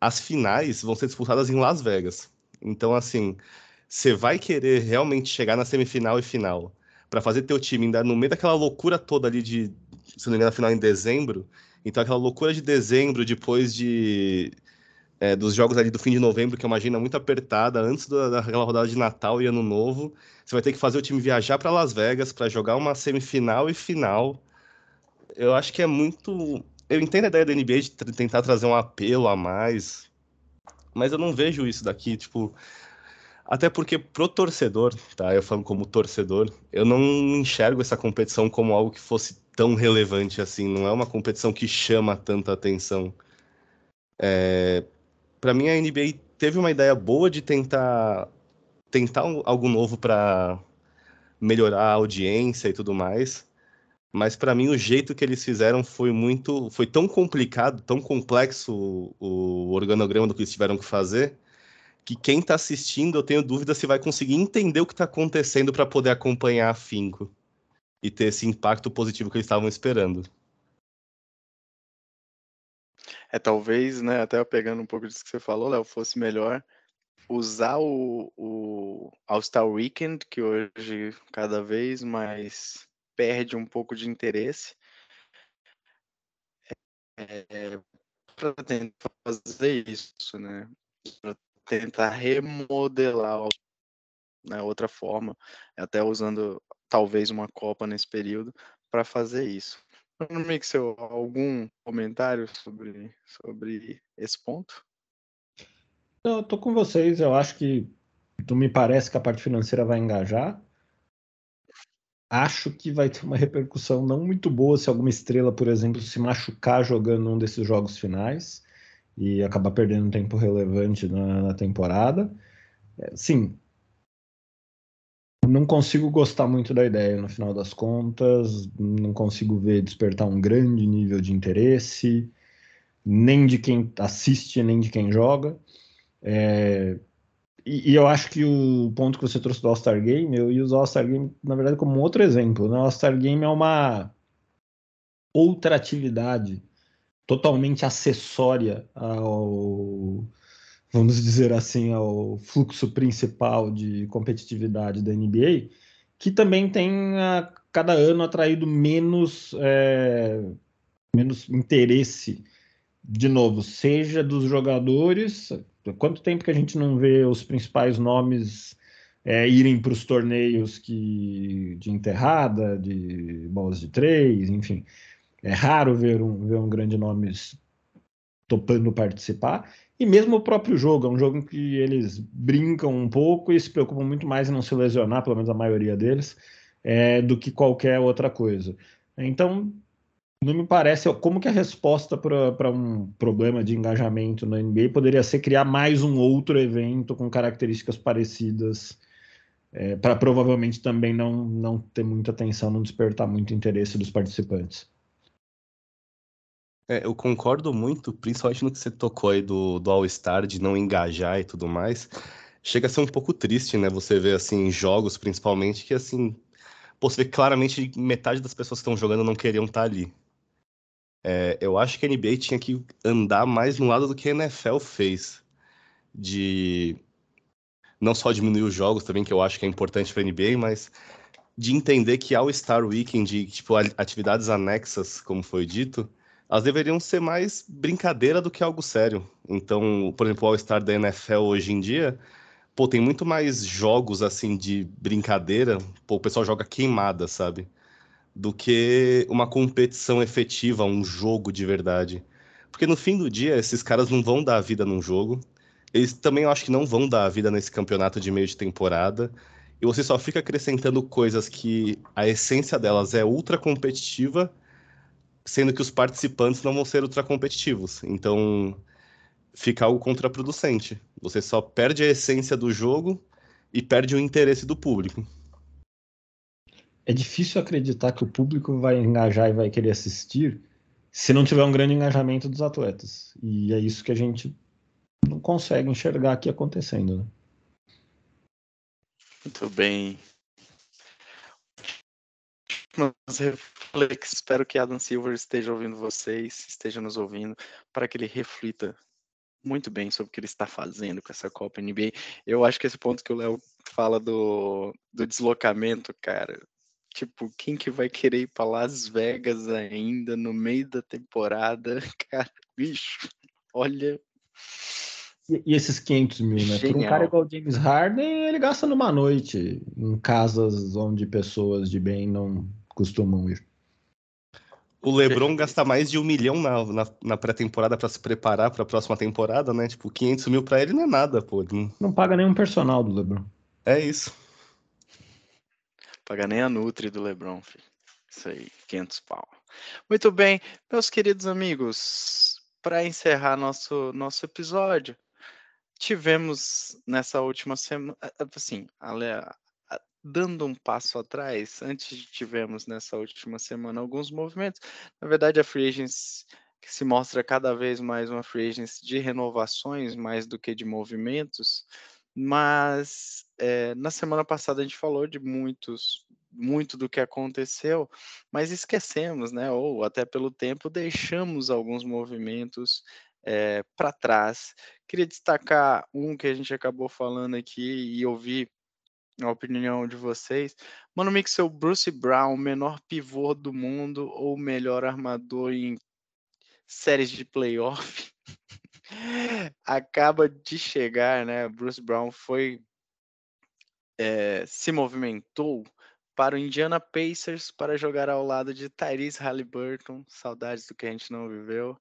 as finais vão ser disputadas em Las Vegas. Então, assim, você vai querer realmente chegar na semifinal e final para fazer teu time ainda no meio daquela loucura toda ali de, se não me engano, final em dezembro. Então, aquela loucura de dezembro, depois de é, dos jogos ali do fim de novembro, que é uma agenda muito apertada, antes da, daquela rodada de Natal e Ano Novo, você vai ter que fazer o time viajar para Las Vegas para jogar uma semifinal e final. Eu acho que é muito. Eu entendo a ideia da NBA de tentar trazer um apelo a mais, mas eu não vejo isso daqui, tipo. Até porque pro torcedor, tá? Eu falo como torcedor, eu não enxergo essa competição como algo que fosse tão relevante assim. Não é uma competição que chama tanta atenção. É... Para mim, a NBA teve uma ideia boa de tentar tentar algo novo para melhorar a audiência e tudo mais. Mas para mim o jeito que eles fizeram foi muito, foi tão complicado, tão complexo o, o organograma do que eles tiveram que fazer, que quem está assistindo eu tenho dúvida se vai conseguir entender o que está acontecendo para poder acompanhar afinco e ter esse impacto positivo que eles estavam esperando. É talvez, né, até pegando um pouco disso que você falou, Léo, fosse melhor usar o, o All-Star Weekend, que hoje cada vez mais perde um pouco de interesse é, para tentar fazer isso, né? Para tentar remodelar né, outra forma, até usando talvez uma Copa nesse período para fazer isso. Mixel, algum comentário sobre, sobre esse ponto? Não, eu tô com vocês. Eu acho que tu me parece que a parte financeira vai engajar acho que vai ter uma repercussão não muito boa se alguma estrela, por exemplo, se machucar jogando um desses jogos finais e acabar perdendo tempo relevante na, na temporada. É, sim, não consigo gostar muito da ideia no final das contas, não consigo ver despertar um grande nível de interesse, nem de quem assiste, nem de quem joga. É, e, e, eu acho que o ponto que você trouxe do All-Star Game, eu ia usar o All-Star Game, na verdade, como outro exemplo. Né? O All-Star Game é uma outra atividade totalmente acessória ao, vamos dizer assim, ao fluxo principal de competitividade da NBA, que também tem a cada ano atraído menos, é, menos interesse, de novo, seja dos jogadores, Quanto tempo que a gente não vê os principais nomes é, irem para os torneios que, de enterrada, de bolas de três, enfim. É raro ver um, ver um grande nome topando participar. E mesmo o próprio jogo, é um jogo em que eles brincam um pouco e se preocupam muito mais em não se lesionar, pelo menos a maioria deles, é, do que qualquer outra coisa. Então, não me parece como que a resposta para um problema de engajamento na NBA poderia ser criar mais um outro evento com características parecidas é, para provavelmente também não, não ter muita atenção, não despertar muito interesse dos participantes. É, eu concordo muito, principalmente no que você tocou aí do, do All-Star, de não engajar e tudo mais. Chega a ser um pouco triste, né? Você vê, assim, jogos, principalmente, que, assim, pô, você vê claramente metade das pessoas que estão jogando não queriam estar tá ali. É, eu acho que a NBA tinha que andar mais no lado do que a NFL fez. De não só diminuir os jogos também, que eu acho que é importante para a NBA, mas de entender que ao Star Weekend, tipo, atividades anexas, como foi dito, elas deveriam ser mais brincadeira do que algo sério. Então, por exemplo, o All-Star da NFL hoje em dia, pô, tem muito mais jogos assim de brincadeira, pô, o pessoal joga queimada, sabe? Do que uma competição efetiva, um jogo de verdade. Porque no fim do dia, esses caras não vão dar a vida num jogo. Eles também eu acho que não vão dar a vida nesse campeonato de meio de temporada. E você só fica acrescentando coisas que a essência delas é ultra competitiva sendo que os participantes não vão ser ultra competitivos. Então, fica algo contraproducente. Você só perde a essência do jogo e perde o interesse do público. É difícil acreditar que o público vai engajar e vai querer assistir se não tiver um grande engajamento dos atletas. E é isso que a gente não consegue enxergar aqui acontecendo. Né? Muito bem. Reflex, espero que Adam Silver esteja ouvindo vocês, esteja nos ouvindo, para que ele reflita muito bem sobre o que ele está fazendo com essa Copa NBA. Eu acho que esse ponto que o Léo fala do, do deslocamento, cara, tipo, quem que vai querer ir para Las Vegas ainda no meio da temporada? Cara, bicho, olha. E, e esses 500 mil, né? Por um cara igual James Harden, ele gasta numa noite em casas onde pessoas de bem não costumam ir. O LeBron gasta mais de um milhão na, na, na pré-temporada para se preparar para a próxima temporada, né? Tipo, 500 mil para ele não é nada, pô. Não... não paga nenhum personal do LeBron. É isso. Paga nem a Nutri do LeBron, filho. Isso aí, 500 pau. Muito bem, meus queridos amigos, para encerrar nosso, nosso episódio, tivemos nessa última semana, assim, dando um passo atrás, antes tivemos nessa última semana alguns movimentos. Na verdade, a Free Agents que se mostra cada vez mais uma Free Agents de renovações, mais do que de movimentos. Mas é, na semana passada a gente falou de muitos, muito do que aconteceu, mas esquecemos, né? Ou até pelo tempo deixamos alguns movimentos é, eh, para trás. Queria destacar um que a gente acabou falando aqui e ouvir a opinião de vocês. Mano, Mixel, Bruce Brown, menor pivô do mundo ou melhor armador em séries de playoff, acaba de chegar, né? Bruce Brown foi é, se movimentou para o Indiana Pacers para jogar ao lado de Tyrese Halliburton, saudades do que a gente não viveu,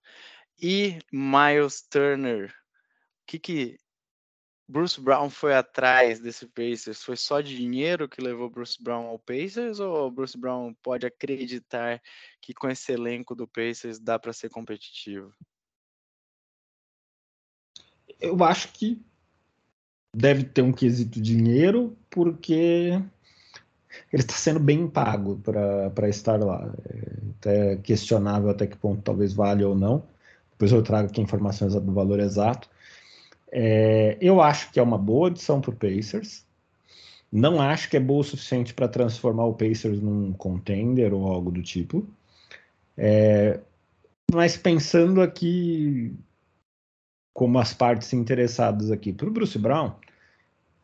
e Miles Turner. O que, que Bruce Brown foi atrás desse Pacers? Foi só dinheiro que levou Bruce Brown ao Pacers ou Bruce Brown pode acreditar que com esse elenco do Pacers dá para ser competitivo? Eu acho que deve ter um quesito dinheiro, porque ele está sendo bem pago para estar lá. É até questionável até que ponto talvez vale ou não. Depois eu trago aqui informações do valor exato. É, eu acho que é uma boa adição para o Pacers. Não acho que é boa o suficiente para transformar o Pacers num contender ou algo do tipo. É, mas pensando aqui como as partes interessadas aqui para o Bruce Brown,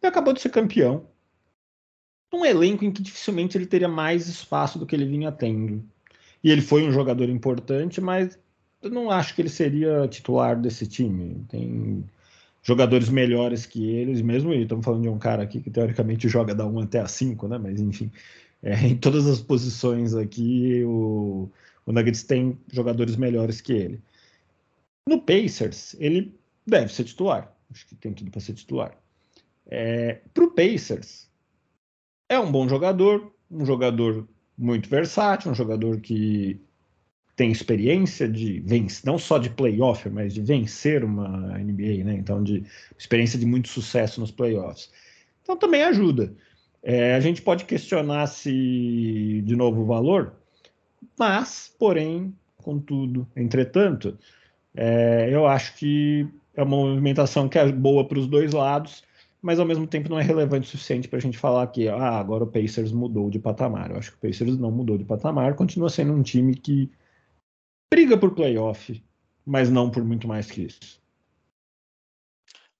ele acabou de ser campeão. Um elenco em que dificilmente ele teria mais espaço do que ele vinha tendo. E ele foi um jogador importante, mas eu não acho que ele seria titular desse time. Tem jogadores melhores que eles, mesmo e estamos falando de um cara aqui que teoricamente joga da 1 até a 5, né? Mas enfim, é, em todas as posições aqui o, o Nuggets tem jogadores melhores que ele. No Pacers, ele deve ser titular. Acho que tem tudo para ser titular. É, para o Pacers, é um bom jogador, um jogador muito versátil, um jogador que tem experiência de vencer, não só de playoff, mas de vencer uma NBA, né? Então, de experiência de muito sucesso nos playoffs. Então, também ajuda. É, a gente pode questionar se, de novo, o valor, mas, porém, contudo, entretanto, é, eu acho que é uma movimentação que é boa para os dois lados, mas ao mesmo tempo não é relevante o suficiente para a gente falar que ah, agora o Pacers mudou de patamar. Eu acho que o Pacers não mudou de patamar, continua sendo um time que briga por playoff, mas não por muito mais que isso.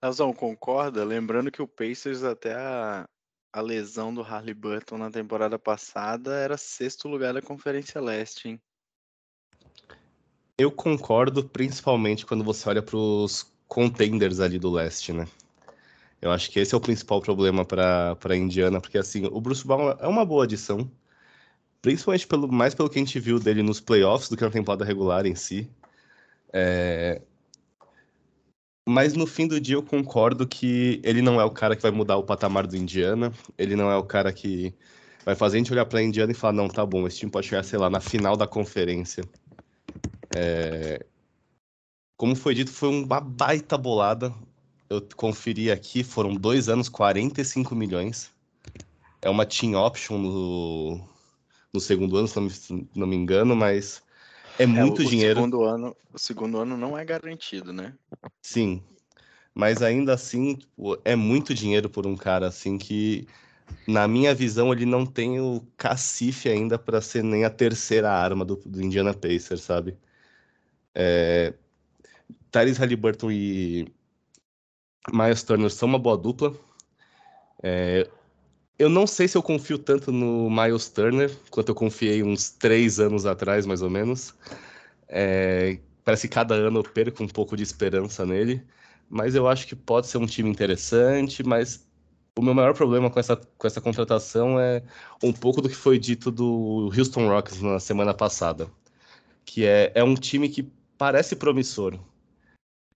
Nazão, concorda? Lembrando que o Pacers até a, a lesão do Harley Burton na temporada passada era sexto lugar da Conferência Leste, hein? Eu concordo, principalmente quando você olha para os contenders ali do leste, né? Eu acho que esse é o principal problema para a Indiana, porque assim, o Bruce Brown é uma boa adição, principalmente pelo, mais pelo que a gente viu dele nos playoffs do que na temporada regular em si. É... Mas no fim do dia eu concordo que ele não é o cara que vai mudar o patamar do Indiana, ele não é o cara que vai fazer a gente olhar para Indiana e falar: não, tá bom, esse time pode chegar, sei lá, na final da conferência. É... Como foi dito, foi uma baita bolada eu conferi aqui, foram dois anos, 45 milhões. É uma team option no, no segundo ano, se não me, não me engano, mas é muito é, o, dinheiro. O segundo, ano, o segundo ano não é garantido, né? Sim, mas ainda assim tipo, é muito dinheiro por um cara assim que, na minha visão, ele não tem o cacife ainda para ser nem a terceira arma do, do Indiana Pacers, sabe? É, Tyrese Halliburton e Miles Turner são uma boa dupla. É, eu não sei se eu confio tanto no Miles Turner quanto eu confiei uns três anos atrás, mais ou menos. É, parece que cada ano eu perco um pouco de esperança nele. Mas eu acho que pode ser um time interessante, mas o meu maior problema com essa, com essa contratação é um pouco do que foi dito do Houston Rockets na semana passada. Que é, é um time que parece promissor,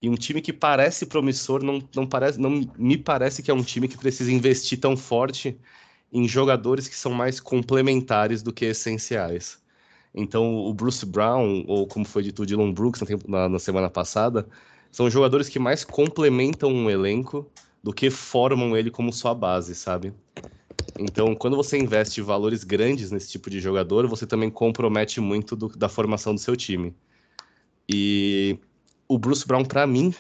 e um time que parece promissor não, não, parece, não me parece que é um time que precisa investir tão forte em jogadores que são mais complementares do que essenciais. Então, o Bruce Brown, ou como foi dito, o Dylan Brooks na, na semana passada, são jogadores que mais complementam um elenco do que formam ele como sua base, sabe? Então, quando você investe valores grandes nesse tipo de jogador, você também compromete muito do, da formação do seu time. E o Bruce Brown, para mim,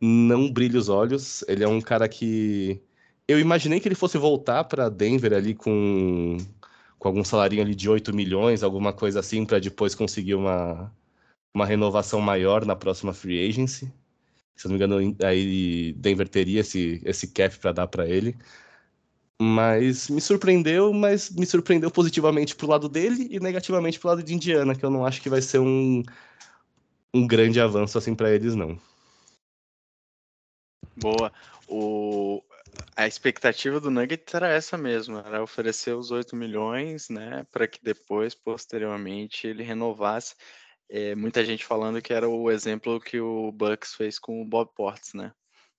não brilha os olhos. Ele é um cara que. Eu imaginei que ele fosse voltar para Denver ali com, com algum salarinho ali de 8 milhões, alguma coisa assim, para depois conseguir uma, uma renovação maior na próxima free agency. Se não me engano, aí Denver teria esse, esse cap para dar para ele. Mas me surpreendeu, mas me surpreendeu positivamente pro lado dele e negativamente pro lado de Indiana, que eu não acho que vai ser um, um grande avanço assim para eles, não. Boa. O... A expectativa do Nuggets era essa mesmo, era oferecer os 8 milhões, né, para que depois, posteriormente, ele renovasse. É, muita gente falando que era o exemplo que o Bucks fez com o Bob Portes, né?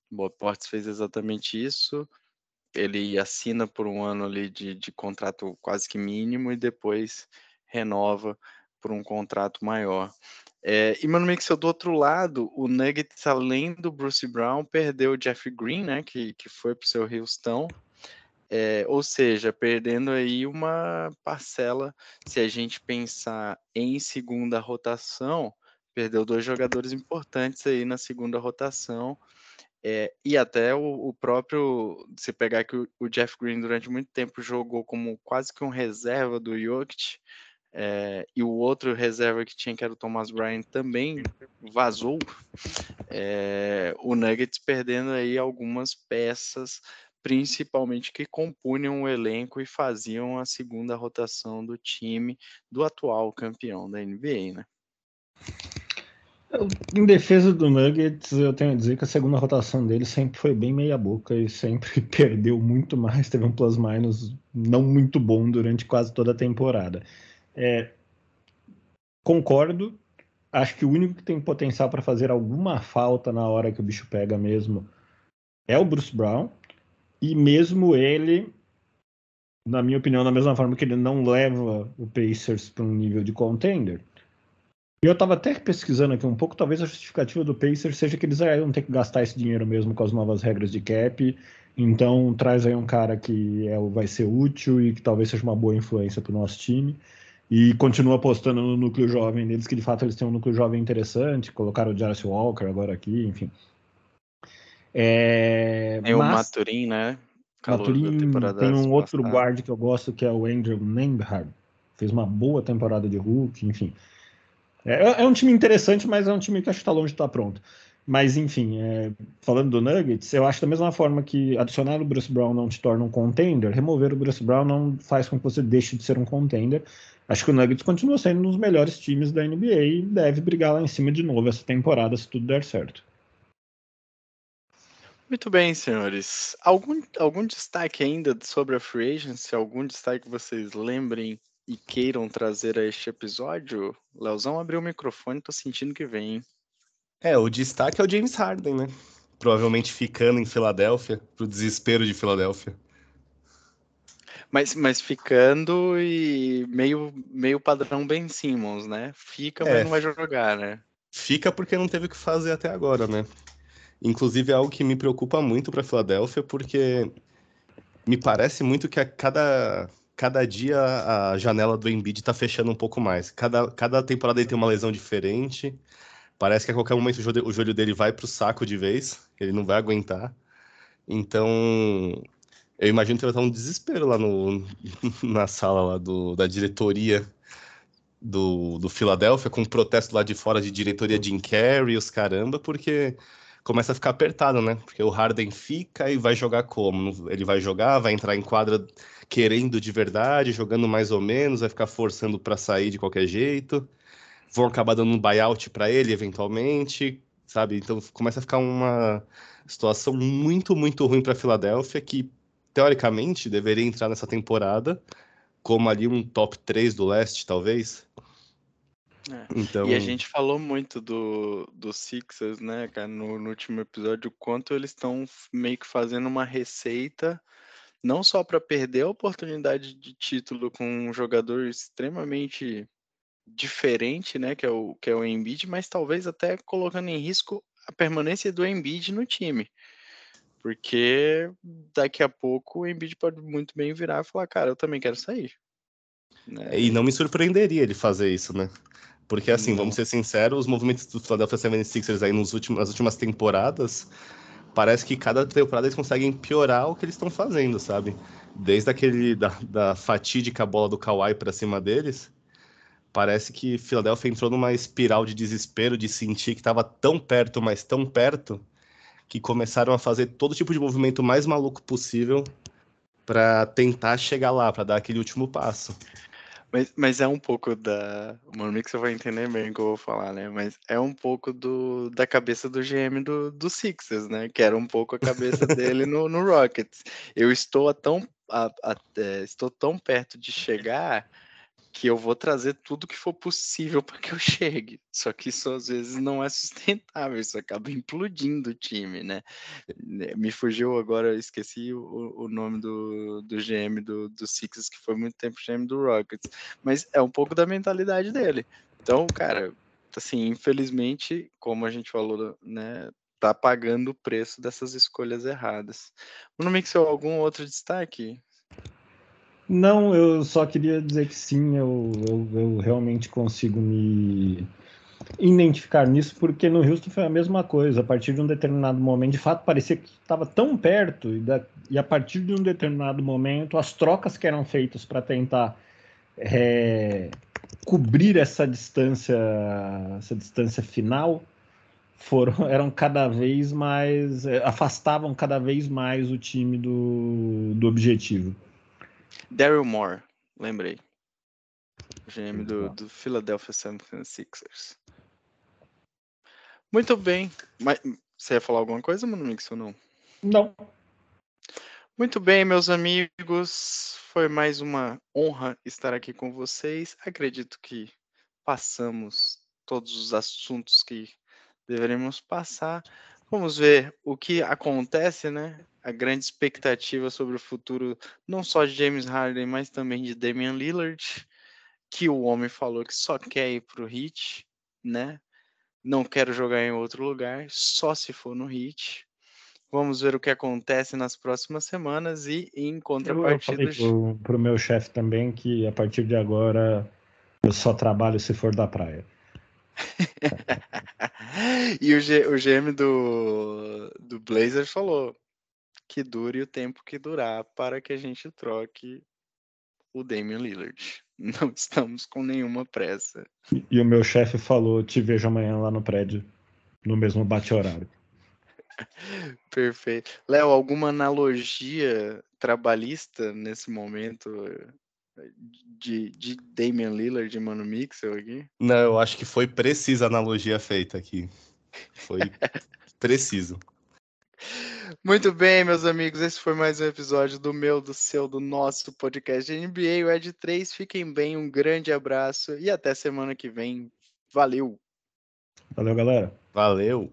O Bob Portes fez exatamente isso. Ele assina por um ano ali de, de contrato quase que mínimo e depois renova por um contrato maior. É, e, mano, Mixel, do outro lado, o Nuggets, além do Bruce Brown, perdeu o Jeff Green, né, que, que foi para o seu Houston. É, ou seja, perdendo aí uma parcela, se a gente pensar em segunda rotação, perdeu dois jogadores importantes aí na segunda rotação. É, e até o, o, próprio, se pegar que o, o, Jeff Green durante muito tempo jogou como quase que um reserva do Jokic, é, e o outro reserva que tinha, que era o Thomas Bryan, também vazou. É, o Nuggets perdendo aí algumas peças, principalmente que compunham o elenco e faziam a segunda rotação do time do atual campeão da NBA, né? Em defesa do Nuggets, eu tenho a dizer que a segunda rotação dele sempre foi bem meia boca e sempre perdeu muito mais, teve um plus-minus não muito bom durante quase toda a temporada. É, concordo. Acho que o único que tem potencial para fazer alguma falta na hora que o bicho pega mesmo é o Bruce Brown. E mesmo ele, na minha opinião, da mesma forma que ele não leva o Pacers para um nível de contender. Eu estava até pesquisando aqui um pouco, talvez a justificativa do Pacers seja que eles vão ter que gastar esse dinheiro mesmo com as novas regras de cap. Então traz aí um cara que é, vai ser útil e que talvez seja uma boa influência para o nosso time e continua apostando no núcleo jovem deles, que de fato eles têm um núcleo jovem interessante, colocaram o Jarvis Walker agora aqui, enfim. É, tem mas... o Maturin, né? Maturin, tem um outro guard que eu gosto que é o Andrew Nembhard. Fez uma boa temporada de Hulk, enfim. É, é um time interessante, mas é um time que acho que está longe de estar tá pronto. Mas, enfim, é, falando do Nuggets, eu acho da mesma forma que adicionar o Bruce Brown não te torna um contender, remover o Bruce Brown não faz com que você deixe de ser um contender. Acho que o Nuggets continua sendo um dos melhores times da NBA e deve brigar lá em cima de novo essa temporada se tudo der certo. Muito bem, senhores. Algum, algum destaque ainda sobre a Free Agency? Algum destaque que vocês lembrem e queiram trazer a este episódio? Leozão abriu o microfone, tô sentindo que vem, hein? É, o destaque é o James Harden, né? Provavelmente ficando em Filadélfia, pro desespero de Filadélfia. Mas, mas ficando e meio, meio padrão Ben Simmons, né? Fica, é, mas não vai jogar, né? Fica porque não teve o que fazer até agora, né? Inclusive é algo que me preocupa muito para Filadélfia, porque me parece muito que a cada, cada dia a janela do Embiid está fechando um pouco mais. Cada, cada temporada ele tem uma lesão diferente. Parece que a qualquer momento o joelho, dele vai para o saco de vez, ele não vai aguentar. Então, eu imagino que vai estar um desespero lá no, na sala lá do, da diretoria do, do Philadelphia, com um protesto lá de fora de diretoria de Carrey, os caramba, porque começa a ficar apertado, né? Porque o Harden fica e vai jogar como? Ele vai jogar, vai entrar em quadra querendo de verdade, jogando mais ou menos, vai ficar forçando para sair de qualquer jeito vão acabar dando um buyout para ele eventualmente, sabe? Então começa a ficar uma situação muito, muito ruim para a Filadélfia, que teoricamente deveria entrar nessa temporada como ali um top 3 do leste, talvez. É. Então... E a gente falou muito do, do Sixers, né, cara, no, no último episódio, o quanto eles estão meio que fazendo uma receita não só para perder a oportunidade de título com um jogador extremamente diferente, né, que é o que é o Embiid, mas talvez até colocando em risco a permanência do Embiid no time. Porque daqui a pouco o Embiid pode muito bem virar e falar, cara, eu também quero sair. Né? E não me surpreenderia ele fazer isso, né? Porque assim, não. vamos ser sinceros, os movimentos do Philadelphia 76ers aí nos últimos, nas últimas temporadas, parece que cada temporada eles conseguem piorar o que eles estão fazendo, sabe? Desde aquele da, da fatídica bola do Kawhi para cima deles, parece que Philadelphia entrou numa espiral de desespero de sentir que estava tão perto, mas tão perto, que começaram a fazer todo tipo de movimento mais maluco possível para tentar chegar lá, para dar aquele último passo. Mas, mas é um pouco da. Mano, que você vai entender bem o que eu vou falar, né? Mas é um pouco do, da cabeça do GM do, do Sixers, né? Que era um pouco a cabeça dele no, no Rockets. Eu estou a tão, a, a, é, estou tão perto de chegar que eu vou trazer tudo que for possível para que eu chegue. Só que isso às vezes não é sustentável, isso acaba implodindo o time, né? né me fugiu agora, esqueci o, o nome do, do GM do, do Sixers, que foi muito tempo GM do Rockets, mas é um pouco da mentalidade dele. Então, cara, assim, infelizmente, como a gente falou, né, tá pagando o preço dessas escolhas erradas. No Mixel, algum outro destaque? Não, eu só queria dizer que sim, eu, eu, eu, realmente consigo me identificar nisso, porque no Houston foi a mesma coisa. A partir de um determinado momento, de fato, parecia que estava tão perto, e, da, e, a partir de um determinado momento, as trocas que eram feitas para tentar é, cobrir essa distância, essa distância final, foram eram cada vez mais é, afastavam cada vez mais o time do, do objetivo. Daryl Moore, lembrei. GM do, do Philadelphia 76ers. Muito bem. Mas, você ia falar alguma coisa, Mano Mix, ou não? Não. Muito bem, meus amigos. Foi mais uma honra estar aqui com vocês. Acredito que passamos todos os assuntos que deveríamos passar. Vamos ver o que acontece, né? a grande expectativa sobre o futuro, não só de James Harden, mas também de Damian Lillard, que o homem falou que só quer ir para o Heat, né? Não quero jogar em outro lugar, só se for no Heat. Vamos ver o que acontece nas próximas semanas e em contrapartida. Eu falei pro, o meu chefe também que a partir de agora eu só trabalho se for da praia. e o, G, o GM do, do Blazers falou que dure o tempo que durar para que a gente troque o Damian Lillard. Não estamos com nenhuma pressa. E, e o meu chefe falou: te vejo amanhã lá no prédio, no mesmo bate-horário. Perfeito. Léo, alguma analogia trabalhista nesse momento de, de Damian Lillard e Mano Mixel aqui? Não, eu acho que foi precisa a analogia feita aqui. Foi preciso. Muito bem, meus amigos, esse foi mais um episódio do meu, do seu, do nosso podcast de NBA, o Ed 3. Fiquem bem, um grande abraço e até semana que vem. Valeu! Valeu, galera. Valeu!